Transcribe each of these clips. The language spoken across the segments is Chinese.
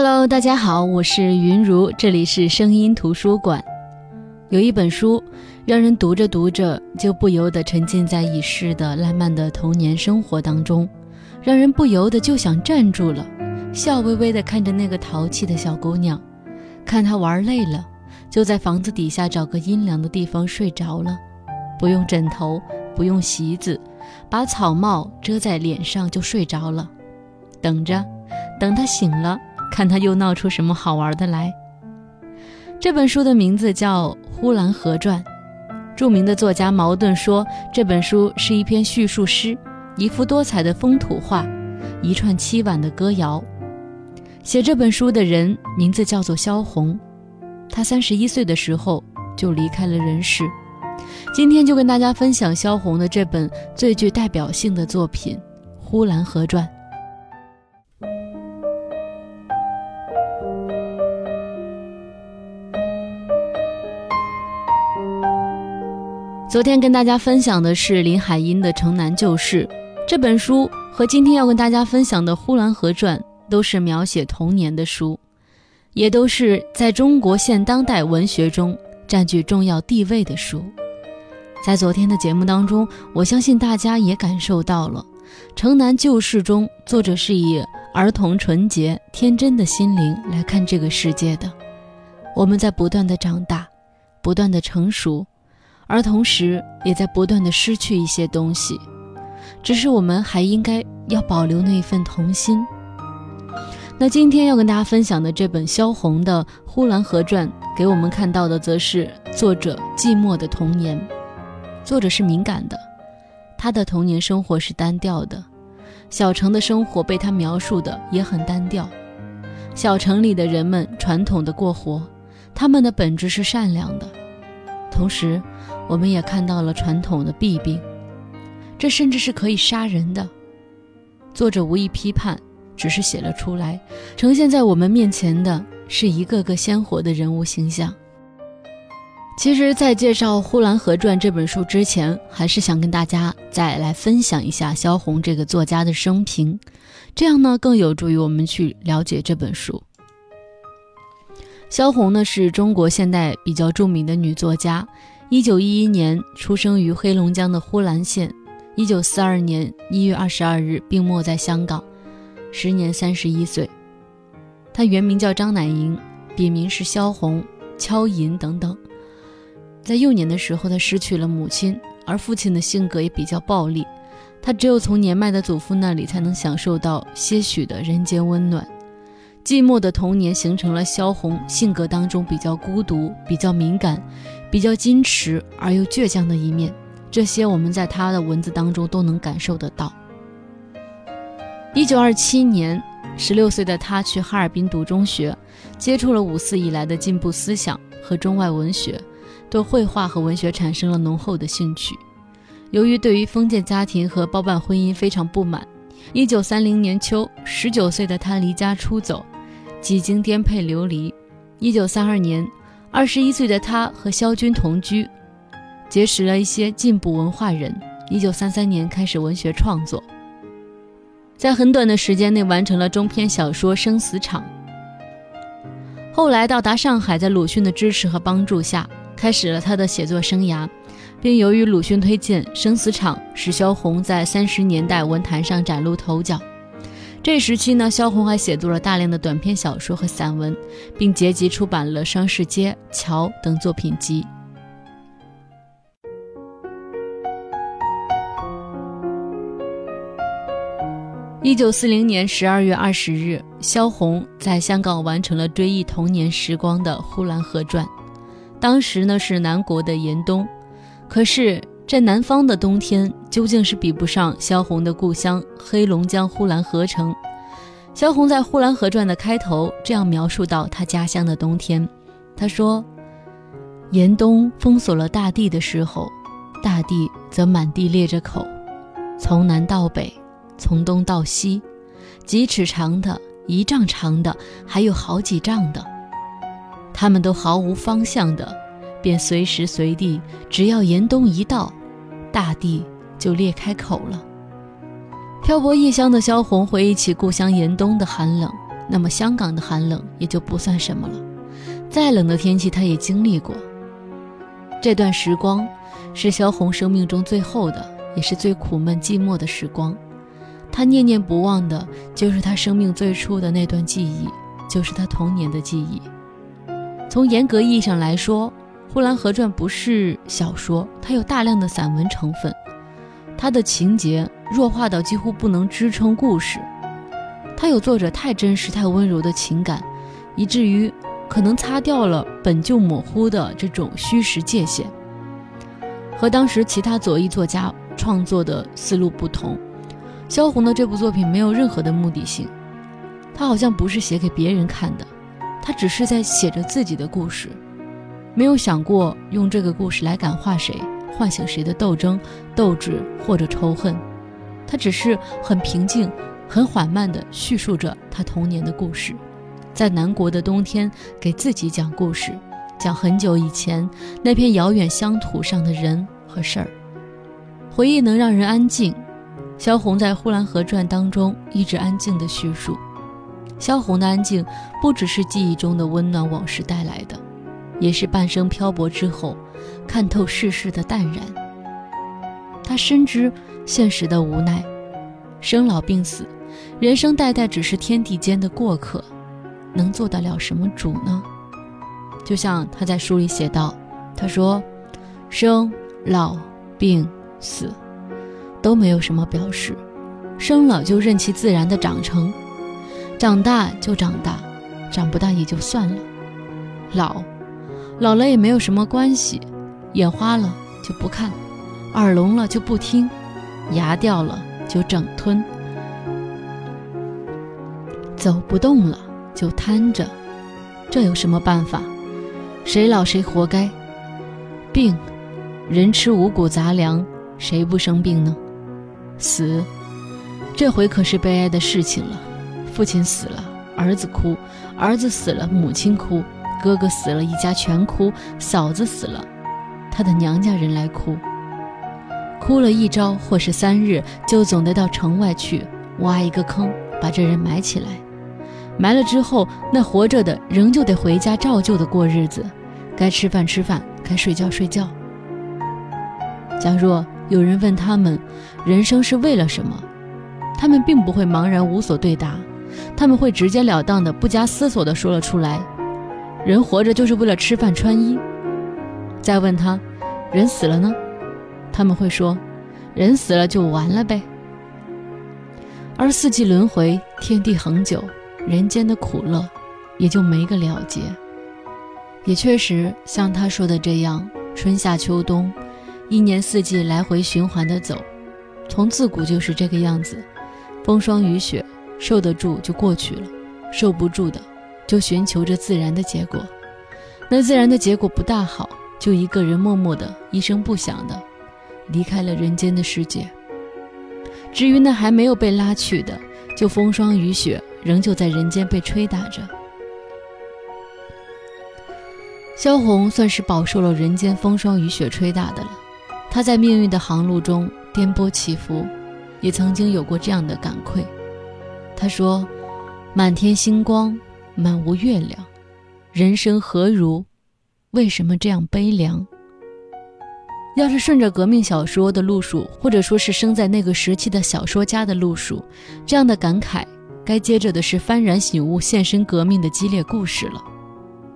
Hello，大家好，我是云如，这里是声音图书馆。有一本书，让人读着读着就不由得沉浸在已逝的烂漫的童年生活当中，让人不由得就想站住了，笑微微地看着那个淘气的小姑娘，看她玩累了，就在房子底下找个阴凉的地方睡着了，不用枕头，不用席子，把草帽遮在脸上就睡着了，等着，等她醒了。看他又闹出什么好玩的来。这本书的名字叫《呼兰河传》，著名的作家茅盾说这本书是一篇叙述诗，一幅多彩的风土画，一串凄婉的歌谣。写这本书的人名字叫做萧红，他三十一岁的时候就离开了人世。今天就跟大家分享萧红的这本最具代表性的作品《呼兰河传》。昨天跟大家分享的是林海音的《城南旧事》这本书，和今天要跟大家分享的《呼兰河传》都是描写童年的书，也都是在中国现当代文学中占据重要地位的书。在昨天的节目当中，我相信大家也感受到了，《城南旧事》中作者是以儿童纯洁天真的心灵来看这个世界的。我们在不断的长大，不断的成熟。而同时，也在不断的失去一些东西，只是我们还应该要保留那一份童心。那今天要跟大家分享的这本萧红的《呼兰河传》，给我们看到的则是作者寂寞的童年。作者是敏感的，他的童年生活是单调的，小城的生活被他描述的也很单调。小城里的人们传统的过活，他们的本质是善良的，同时。我们也看到了传统的弊病，这甚至是可以杀人的。作者无意批判，只是写了出来，呈现在我们面前的是一个个鲜活的人物形象。其实，在介绍《呼兰河传》这本书之前，还是想跟大家再来分享一下萧红这个作家的生平，这样呢更有助于我们去了解这本书。萧红呢是中国现代比较著名的女作家。一九一一年出生于黑龙江的呼兰县，一九四二年一月二十二日病没在香港，时年三十一岁。他原名叫张乃莹，笔名是萧红、敲银等等。在幼年的时候，他失去了母亲，而父亲的性格也比较暴力，他只有从年迈的祖父那里才能享受到些许的人间温暖。寂寞的童年形成了萧红性格当中比较孤独、比较敏感、比较矜持而又倔强的一面。这些我们在她的文字当中都能感受得到。一九二七年，十六岁的他去哈尔滨读中学，接触了五四以来的进步思想和中外文学，对绘画和文学产生了浓厚的兴趣。由于对于封建家庭和包办婚姻非常不满，一九三零年秋，十九岁的他离家出走。几经颠沛流离，一九三二年，二十一岁的他和萧军同居，结识了一些进步文化人。一九三三年开始文学创作，在很短的时间内完成了中篇小说《生死场》。后来到达上海，在鲁迅的支持和帮助下，开始了他的写作生涯，并由于鲁迅推荐，《生死场》使萧红在三十年代文坛上崭露头角。这时期呢，萧红还写作了大量的短篇小说和散文，并结集出版了《商市街》《桥》等作品集。一九四零年十二月二十日，萧红在香港完成了追忆童年时光的《呼兰河传》。当时呢是南国的严冬，可是。这南方的冬天究竟是比不上萧红的故乡黑龙江呼兰河城。萧红在《呼兰河传》的开头这样描述到他家乡的冬天：“他说，严冬封锁了大地的时候，大地则满地裂着口，从南到北，从东到西，几尺长的，一丈长的，还有好几丈的，他们都毫无方向的，便随时随地，只要严冬一到。”大地就裂开口了。漂泊异乡的萧红回忆起故乡严冬的寒冷，那么香港的寒冷也就不算什么了。再冷的天气，他也经历过。这段时光是萧红生命中最后的，也是最苦闷寂寞的时光。他念念不忘的，就是他生命最初的那段记忆，就是他童年的记忆。从严格意义上来说，《呼兰河传》不是小说，它有大量的散文成分，它的情节弱化到几乎不能支撑故事。它有作者太真实、太温柔的情感，以至于可能擦掉了本就模糊的这种虚实界限。和当时其他左翼作家创作的思路不同，萧红的这部作品没有任何的目的性，他好像不是写给别人看的。他只是在写着自己的故事，没有想过用这个故事来感化谁，唤醒谁的斗争、斗志或者仇恨。他只是很平静、很缓慢地叙述着他童年的故事，在南国的冬天给自己讲故事，讲很久以前那片遥远乡土上的人和事儿。回忆能让人安静，萧红在《呼兰河传》当中一直安静地叙述。萧红的安静，不只是记忆中的温暖往事带来的，也是半生漂泊之后看透世事的淡然。他深知现实的无奈，生老病死，人生代代只是天地间的过客，能做得了什么主呢？就像他在书里写道：“他说，生老病死都没有什么表示，生了就任其自然的长成。”长大就长大，长不大也就算了。老，老了也没有什么关系。眼花了就不看，耳聋了就不听，牙掉了就整吞，走不动了就瘫着。这有什么办法？谁老谁活该。病，人吃五谷杂粮，谁不生病呢？死，这回可是悲哀的事情了。父亲死了，儿子哭；儿子死了，母亲哭；哥哥死了，一家全哭；嫂子死了，他的娘家人来哭。哭了一朝或是三日，就总得到城外去挖一个坑，把这人埋起来。埋了之后，那活着的仍旧得回家照旧的过日子，该吃饭吃饭，该睡觉睡觉。假若有人问他们，人生是为了什么，他们并不会茫然无所对答。他们会直截了当的、不加思索的说了出来：“人活着就是为了吃饭穿衣。”再问他：“人死了呢？”他们会说：“人死了就完了呗。”而四季轮回、天地恒久、人间的苦乐，也就没个了结。也确实像他说的这样，春夏秋冬，一年四季来回循环的走，从自古就是这个样子，风霜雨雪。受得住就过去了，受不住的就寻求着自然的结果。那自然的结果不大好，就一个人默默的一声不响的离开了人间的世界。至于那还没有被拉去的，就风霜雨雪仍旧在人间被吹打着。萧红算是饱受了人间风霜雨雪吹打的了。她在命运的航路中颠簸起伏，也曾经有过这样的感愧。她说：“满天星光，满无月亮，人生何如？为什么这样悲凉？”要是顺着革命小说的路数，或者说是生在那个时期的小说家的路数，这样的感慨该接着的是幡然醒悟、献身革命的激烈故事了。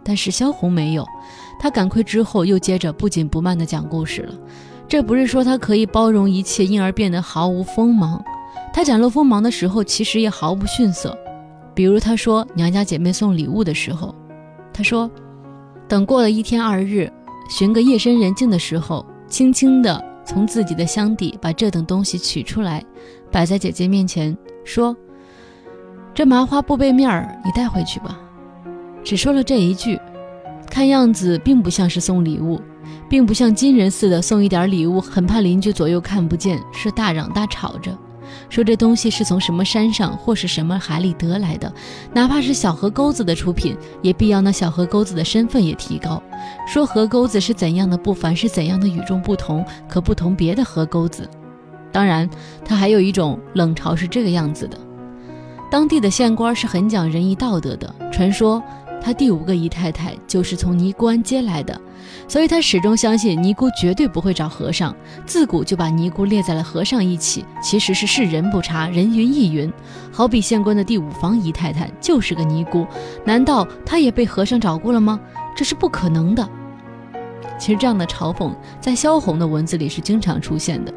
但是萧红没有，他感愧之后又接着不紧不慢地讲故事了。这不是说他可以包容一切，因而变得毫无锋芒。他展露锋芒的时候，其实也毫不逊色。比如他说娘家姐妹送礼物的时候，他说，等过了一天二日，寻个夜深人静的时候，轻轻地从自己的箱底把这等东西取出来，摆在姐姐面前，说：“这麻花布被面儿，你带回去吧。”只说了这一句，看样子并不像是送礼物，并不像金人似的送一点礼物，很怕邻居左右看不见，是大嚷大吵着。说这东西是从什么山上或是什么海里得来的，哪怕是小河沟子的出品，也必要那小河沟子的身份也提高。说河沟子是怎样的不凡，是怎样的与众不同，可不同别的河沟子。当然，他还有一种冷嘲是这个样子的：当地的县官是很讲仁义道德的，传说他第五个姨太太就是从尼姑庵接来的，所以他始终相信尼姑绝对不会找和尚，自古就把尼姑列在了和尚一起，其实是世人不察，人云亦云。好比县官的第五房姨太太就是个尼姑，难道她也被和尚找过了吗？这是不可能的。其实这样的嘲讽在萧红的文字里是经常出现的。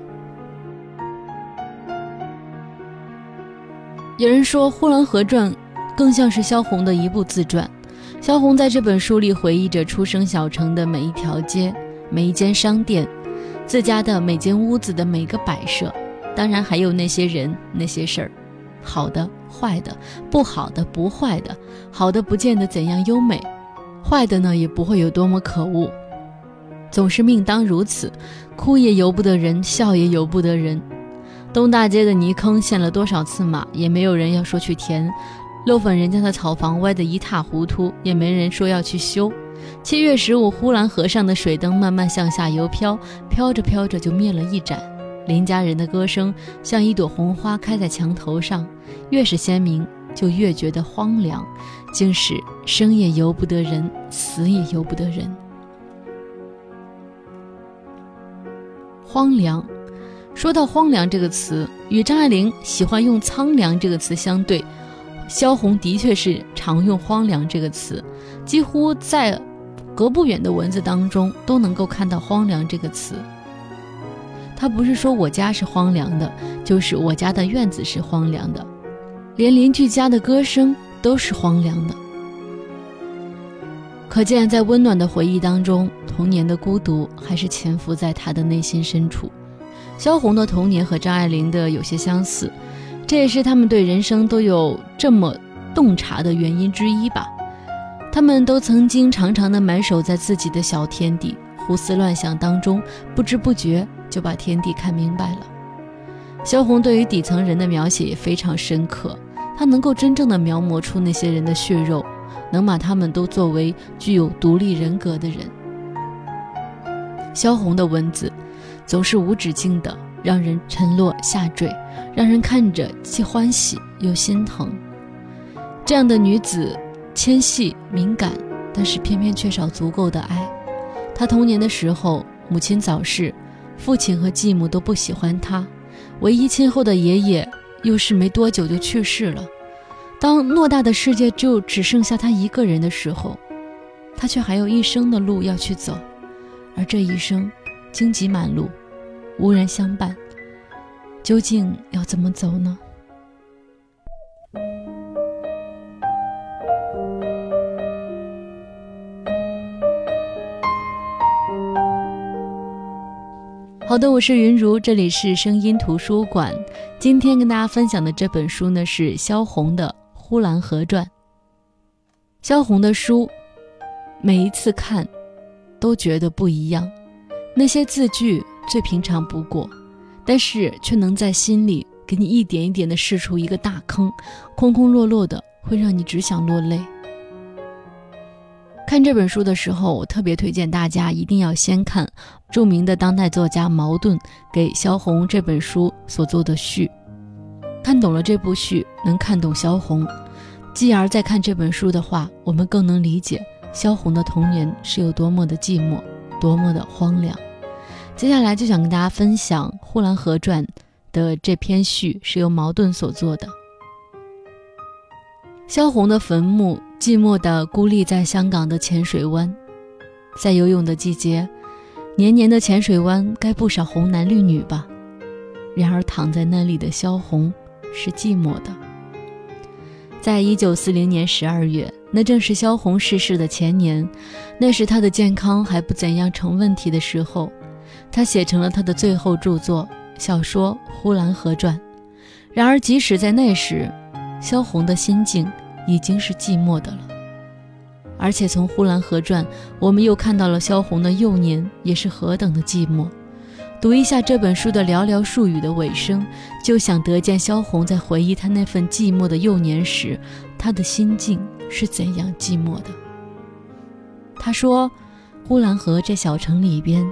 有人说《呼兰河传》更像是萧红的一部自传。萧红在这本书里回忆着出生小城的每一条街、每一间商店、自家的每间屋子的每个摆设，当然还有那些人、那些事儿，好的、坏的、不好的、不坏的，好的不见得怎样优美，坏的呢也不会有多么可恶。总是命当如此，哭也由不得人，笑也由不得人。东大街的泥坑陷了多少次马，也没有人要说去填；漏粉人家的草房歪得一塌糊涂，也没人说要去修。七月十五，呼兰河上的水灯慢慢向下游飘，飘着飘着就灭了一盏。邻家人的歌声像一朵红花开在墙头上，越是鲜明，就越觉得荒凉。竟是生也由不得人，死也由不得人。荒凉。说到荒凉这个词，与张爱玲喜欢用苍凉这个词相对，萧红的确是常用荒凉这个词，几乎在隔不远的文字当中都能够看到荒凉这个词。他不是说我家是荒凉的，就是我家的院子是荒凉的，连邻居家的歌声都是荒凉的。可见，在温暖的回忆当中，童年的孤独还是潜伏在他的内心深处。萧红的童年和张爱玲的有些相似，这也是他们对人生都有这么洞察的原因之一吧。他们都曾经常常的埋首在自己的小天地，胡思乱想当中，不知不觉就把天地看明白了。萧红对于底层人的描写也非常深刻，她能够真正的描摹出那些人的血肉，能把他们都作为具有独立人格的人。萧红的文字。总是无止境的让人沉落下坠，让人看着既欢喜又心疼。这样的女子纤细敏感，但是偏偏缺少足够的爱。她童年的时候，母亲早逝，父亲和继母都不喜欢她，唯一亲厚的爷爷又是没多久就去世了。当偌大的世界就只剩下她一个人的时候，她却还有一生的路要去走，而这一生。荆棘满路，无人相伴，究竟要怎么走呢？好的，我是云如，这里是声音图书馆。今天跟大家分享的这本书呢，是萧红的《呼兰河传》。萧红的书，每一次看，都觉得不一样。那些字句最平常不过，但是却能在心里给你一点一点的试出一个大坑，空空落落的，会让你只想落泪。看这本书的时候，我特别推荐大家一定要先看著名的当代作家茅盾给萧红这本书所做的序，看懂了这部序，能看懂萧红，继而再看这本书的话，我们更能理解萧红的童年是有多么的寂寞，多么的荒凉。接下来就想跟大家分享《呼兰河传》的这篇序，是由茅盾所做的。萧红的坟墓寂寞地孤立在香港的浅水湾，在游泳的季节，年年的浅水湾该不少红男绿女吧？然而躺在那里的萧红是寂寞的。在一九四零年十二月，那正是萧红逝世的前年，那时她的健康还不怎样成问题的时候。他写成了他的最后著作小说《呼兰河传》，然而即使在那时，萧红的心境已经是寂寞的了。而且从《呼兰河传》，我们又看到了萧红的幼年也是何等的寂寞。读一下这本书的寥寥数语的尾声，就想得见萧红在回忆他那份寂寞的幼年时，他的心境是怎样寂寞的。他说：“呼兰河这小城里边。”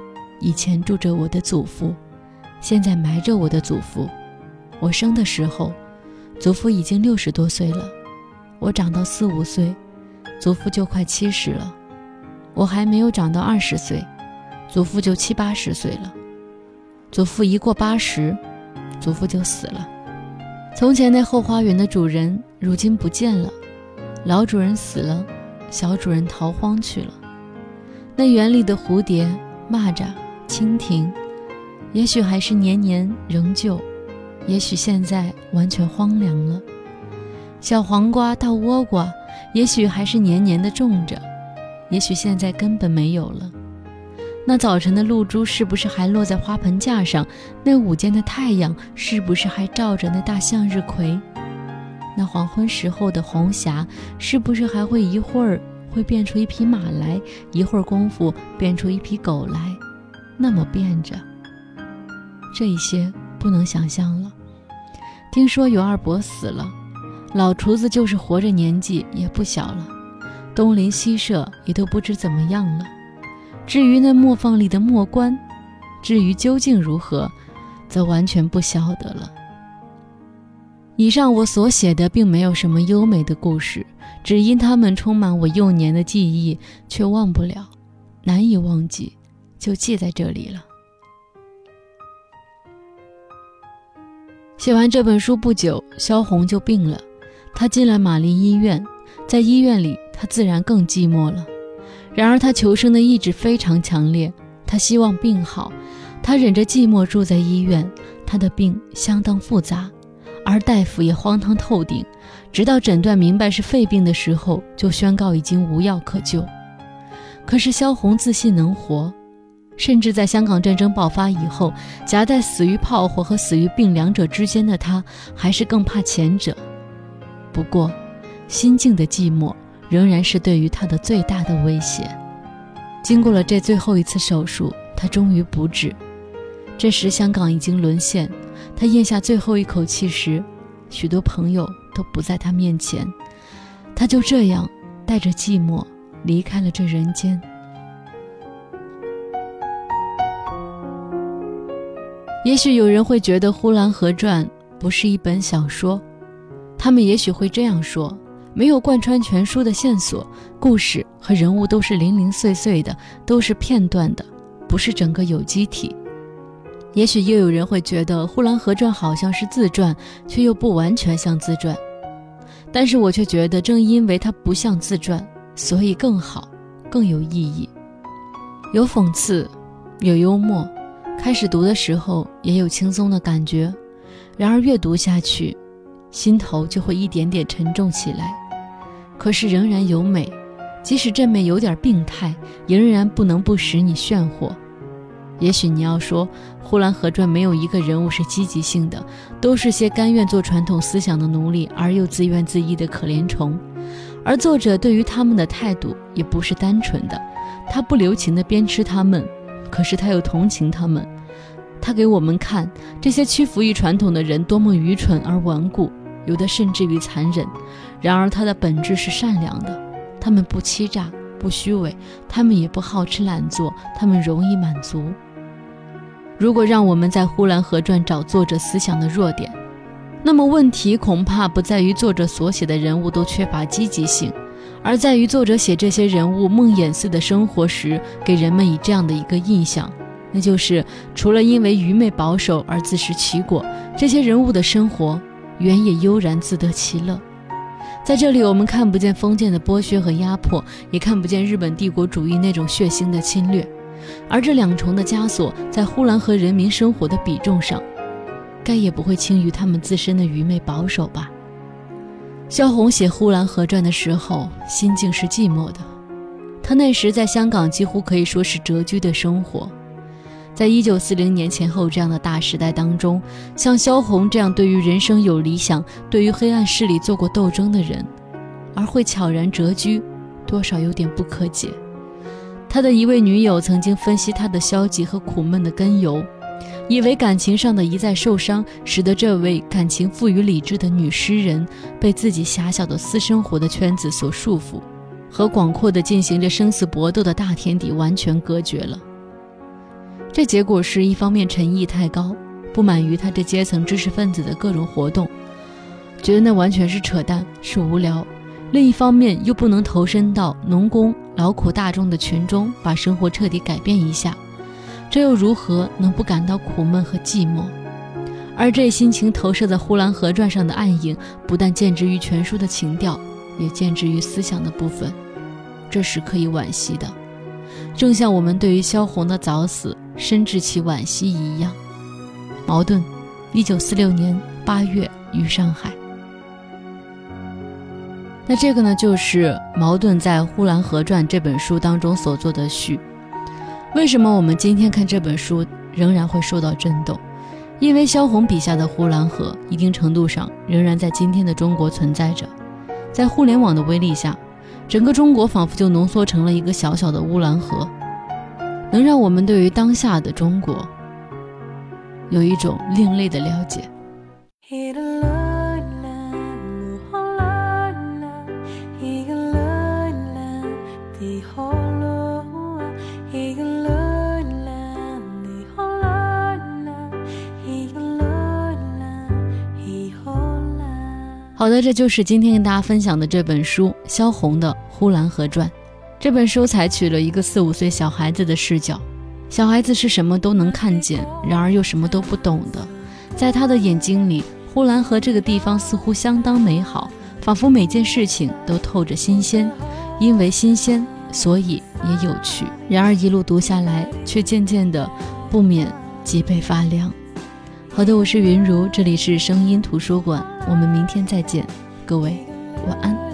以前住着我的祖父，现在埋着我的祖父。我生的时候，祖父已经六十多岁了，我长到四五岁，祖父就快七十了，我还没有长到二十岁，祖父就七八十岁了，祖父一过八十，祖父就死了。从前那后花园的主人如今不见了，老主人死了，小主人逃荒去了。那园里的蝴蝶、蚂蚱、蜻蜓，也许还是年年仍旧，也许现在完全荒凉了。小黄瓜、大倭瓜，也许还是年年的种着，也许现在根本没有了。那早晨的露珠是不是还落在花盆架上？那午间的太阳是不是还照着那大向日葵？那黄昏时候的红霞是不是还会一会儿会变出一匹马来，一会儿功夫变出一匹狗来？那么变着，这一些不能想象了。听说有二伯死了，老厨子就是活着年纪也不小了，东邻西舍也都不知怎么样了。至于那磨坊里的磨官，至于究竟如何，则完全不晓得了。以上我所写的并没有什么优美的故事，只因它们充满我幼年的记忆，却忘不了，难以忘记，就记在这里了。写完这本书不久，萧红就病了，她进了玛丽医院，在医院里，她自然更寂寞了。然而，他求生的意志非常强烈，他希望病好，他忍着寂寞住在医院。他的病相当复杂，而大夫也荒唐透顶。直到诊断明白是肺病的时候，就宣告已经无药可救。可是萧红自信能活，甚至在香港战争爆发以后，夹在死于炮火和死于病两者之间的他，还是更怕前者。不过，心境的寂寞。仍然是对于他的最大的威胁。经过了这最后一次手术，他终于不治。这时香港已经沦陷，他咽下最后一口气时，许多朋友都不在他面前。他就这样带着寂寞离开了这人间。也许有人会觉得《呼兰河传》不是一本小说，他们也许会这样说。没有贯穿全书的线索，故事和人物都是零零碎碎的，都是片段的，不是整个有机体。也许又有人会觉得《呼兰河传》好像是自传，却又不完全像自传。但是我却觉得，正因为它不像自传，所以更好，更有意义。有讽刺，有幽默，开始读的时候也有轻松的感觉，然而越读下去，心头就会一点点沉重起来。可是仍然有美，即使这美有点病态，仍然不能不使你炫惑。也许你要说《呼兰河传》没有一个人物是积极性的，都是些甘愿做传统思想的奴隶而又自怨自艾的可怜虫。而作者对于他们的态度也不是单纯的，他不留情地鞭笞他们，可是他又同情他们。他给我们看这些屈服于传统的人多么愚蠢而顽固。有的甚至于残忍，然而他的本质是善良的。他们不欺诈，不虚伪，他们也不好吃懒做，他们容易满足。如果让我们在《呼兰河传》找作者思想的弱点，那么问题恐怕不在于作者所写的人物都缺乏积极性，而在于作者写这些人物梦魇似的生活时，给人们以这样的一个印象，那就是除了因为愚昧保守而自食其果，这些人物的生活。原也悠然自得其乐，在这里我们看不见封建的剥削和压迫，也看不见日本帝国主义那种血腥的侵略，而这两重的枷锁在呼兰河人民生活的比重上，该也不会轻于他们自身的愚昧保守吧。萧红写《呼兰河传》的时候，心境是寂寞的，他那时在香港几乎可以说是谪居的生活。在一九四零年前后这样的大时代当中，像萧红这样对于人生有理想、对于黑暗势力做过斗争的人，而会悄然谪居，多少有点不可解。他的一位女友曾经分析他的消极和苦闷的根由，以为感情上的一再受伤，使得这位感情富于理智的女诗人被自己狭小的私生活的圈子所束缚，和广阔的进行着生死搏斗的大天地完全隔绝了。这结果是一方面，陈毅太高，不满于他这阶层知识分子的各种活动；觉得那完全是扯淡，是无聊；另一方面又不能投身到农工劳苦大众的群中，把生活彻底改变一下，这又如何能不感到苦闷和寂寞？而这心情投射在《呼兰河传》上的暗影，不但见之于全书的情调，也见之于思想的部分，这是可以惋惜的，正像我们对于萧红的早死深致其惋惜一样。矛盾，一九四六年八月于上海。那这个呢，就是矛盾在《呼兰河传》这本书当中所做的序。为什么我们今天看这本书仍然会受到震动？因为萧红笔下的呼兰河，一定程度上仍然在今天的中国存在着。在互联网的威力下，整个中国仿佛就浓缩成了一个小小的乌兰河，能让我们对于当下的中国有一种另类的了解。好的，这就是今天跟大家分享的这本书萧红的《呼兰河传》。这本书采取了一个四五岁小孩子的视角，小孩子是什么都能看见，然而又什么都不懂的。在他的眼睛里，呼兰河这个地方似乎相当美好，仿佛每件事情都透着新鲜，因为新鲜，所以也有趣。然而一路读下来，却渐渐的不免脊背发凉。好的，我是云如，这里是声音图书馆，我们明天再见，各位晚安。